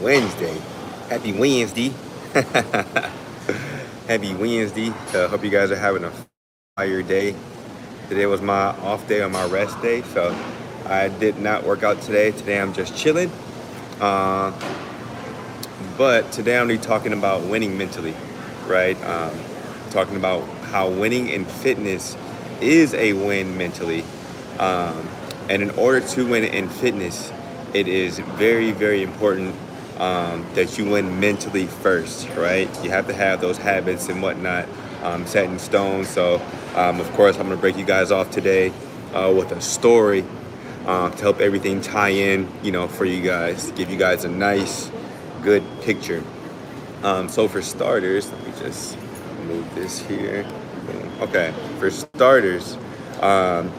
Wednesday. Happy Wednesday. Happy Wednesday. Uh, hope you guys are having a fire day. Today was my off day or my rest day, so I did not work out today. Today I'm just chilling. Uh, but today I'm going to be talking about winning mentally, right? Um, talking about how winning in fitness is a win mentally. Um, and in order to win in fitness, it is very, very important um, that you win mentally first, right? You have to have those habits and whatnot um, set in stone. So, um, of course, I'm going to break you guys off today uh, with a story uh, to help everything tie in, you know, for you guys, give you guys a nice, good picture. Um, so, for starters, let me just move this here. Okay, for starters, um,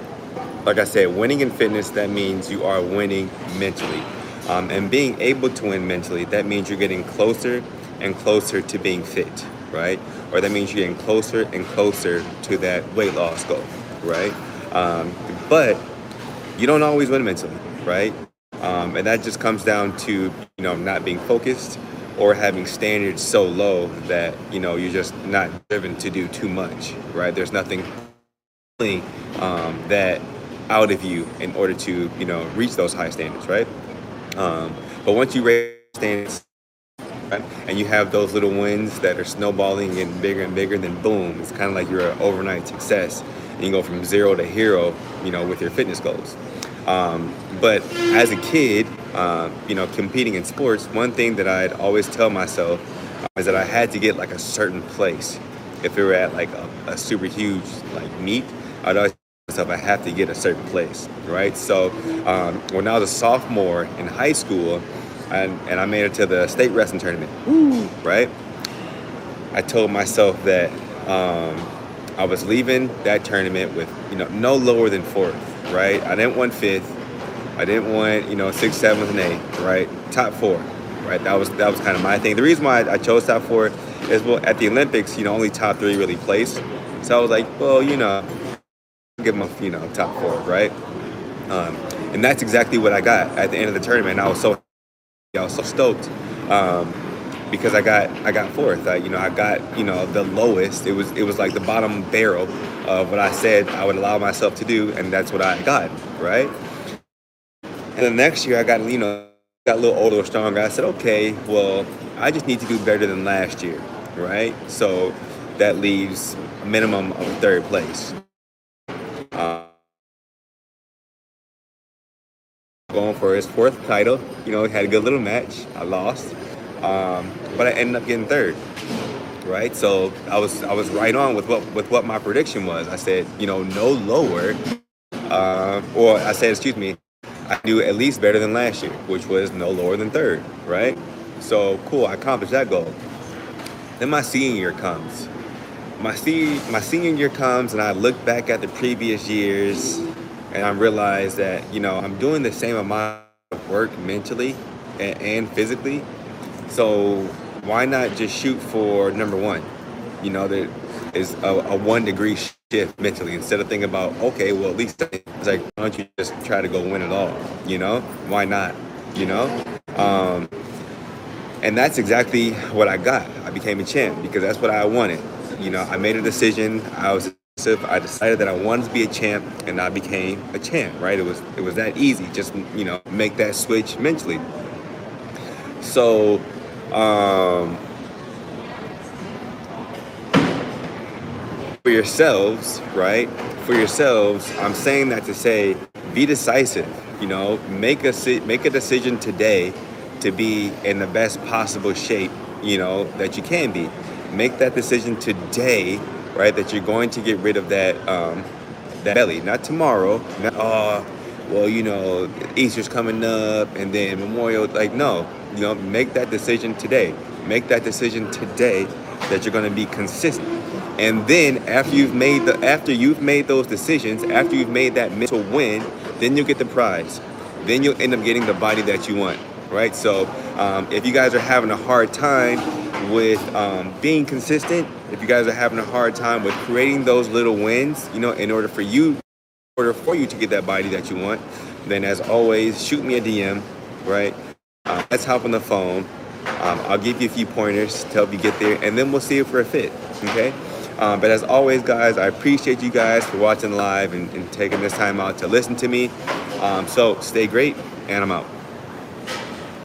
like I said, winning in fitness, that means you are winning mentally. Um, and being able to win mentally, that means you're getting closer and closer to being fit, right? Or that means you're getting closer and closer to that weight loss goal, right? Um, but you don't always win mentally, right? Um, and that just comes down to you know not being focused or having standards so low that you know you're just not driven to do too much, right? There's nothing um, that out of you in order to you know reach those high standards, right? Um, but once you raise standards right, and you have those little wins that are snowballing and bigger and bigger, then boom, it's kind of like you're an overnight success. And you go from zero to hero, you know, with your fitness goals. Um, but as a kid, uh, you know, competing in sports, one thing that I'd always tell myself is that I had to get like a certain place. If we were at like a, a super huge like meet, I'd always myself I have to get a certain place, right? So um, when I was a sophomore in high school, and, and I made it to the state wrestling tournament, Woo! right? I told myself that um, I was leaving that tournament with you know no lower than fourth, right? I didn't want fifth, I didn't want you know sixth, seventh, and eighth, right? Top four, right? That was that was kind of my thing. The reason why I chose top four is well at the Olympics, you know, only top three really placed. So I was like, well, you know, give him a you know top four, right? Um, and that's exactly what I got at the end of the tournament. I was so I was so stoked um, because I got I got fourth. I, you know I got you know the lowest. It was it was like the bottom barrel of what I said I would allow myself to do, and that's what I got, right? And the next year I got you know got a little older, stronger. I said, okay, well I just need to do better than last year, right? So that leaves a minimum of third place. Going for his fourth title. You know, had a good little match. I lost, um, but I ended up getting third. Right, so I was I was right on with what with what my prediction was. I said, you know, no lower, uh, or I said, excuse me, I do at least better than last year, which was no lower than third. Right, so cool. I accomplished that goal. Then my senior year comes. My senior my senior year comes, and I look back at the previous years and I realized that you know I'm doing the same amount of work mentally and, and physically. So why not just shoot for number one? You know, there is a, a, one degree shift mentally instead of thinking about okay, well at least it's like why don't you just try to go win it all? You know, why not? You know, um, and that's exactly what I got. I became a champ because that's what I wanted. You know, I made a decision. I was I decided that I wanted to be a champ, and I became a champ. Right? It was it was that easy. Just you know, make that switch mentally. So, um, for yourselves, right? For yourselves, I'm saying that to say, be decisive. You know, make a make a decision today to be in the best possible shape. You know that you can be. Make that decision today right? That you're going to get rid of that um, that belly, not tomorrow. Not, oh, well, you know, Easter's coming up, and then Memorial. Like, no, you know, make that decision today. Make that decision today that you're going to be consistent. And then after you've made the after you've made those decisions, after you've made that mental win, then you'll get the prize. Then you'll end up getting the body that you want, right? So um, if you guys are having a hard time with um, being consistent, if you guys are having a hard time with creating those little wins, you know, in order for you, in order for you to get that body that you want, then as always, shoot me a DM, right? Uh, let's hop on the phone. Um, I'll give you a few pointers to help you get there, and then we'll see if we're a fit. Okay. Um, but as always, guys, I appreciate you guys for watching live and, and taking this time out to listen to me. Um, so stay great, and I'm out.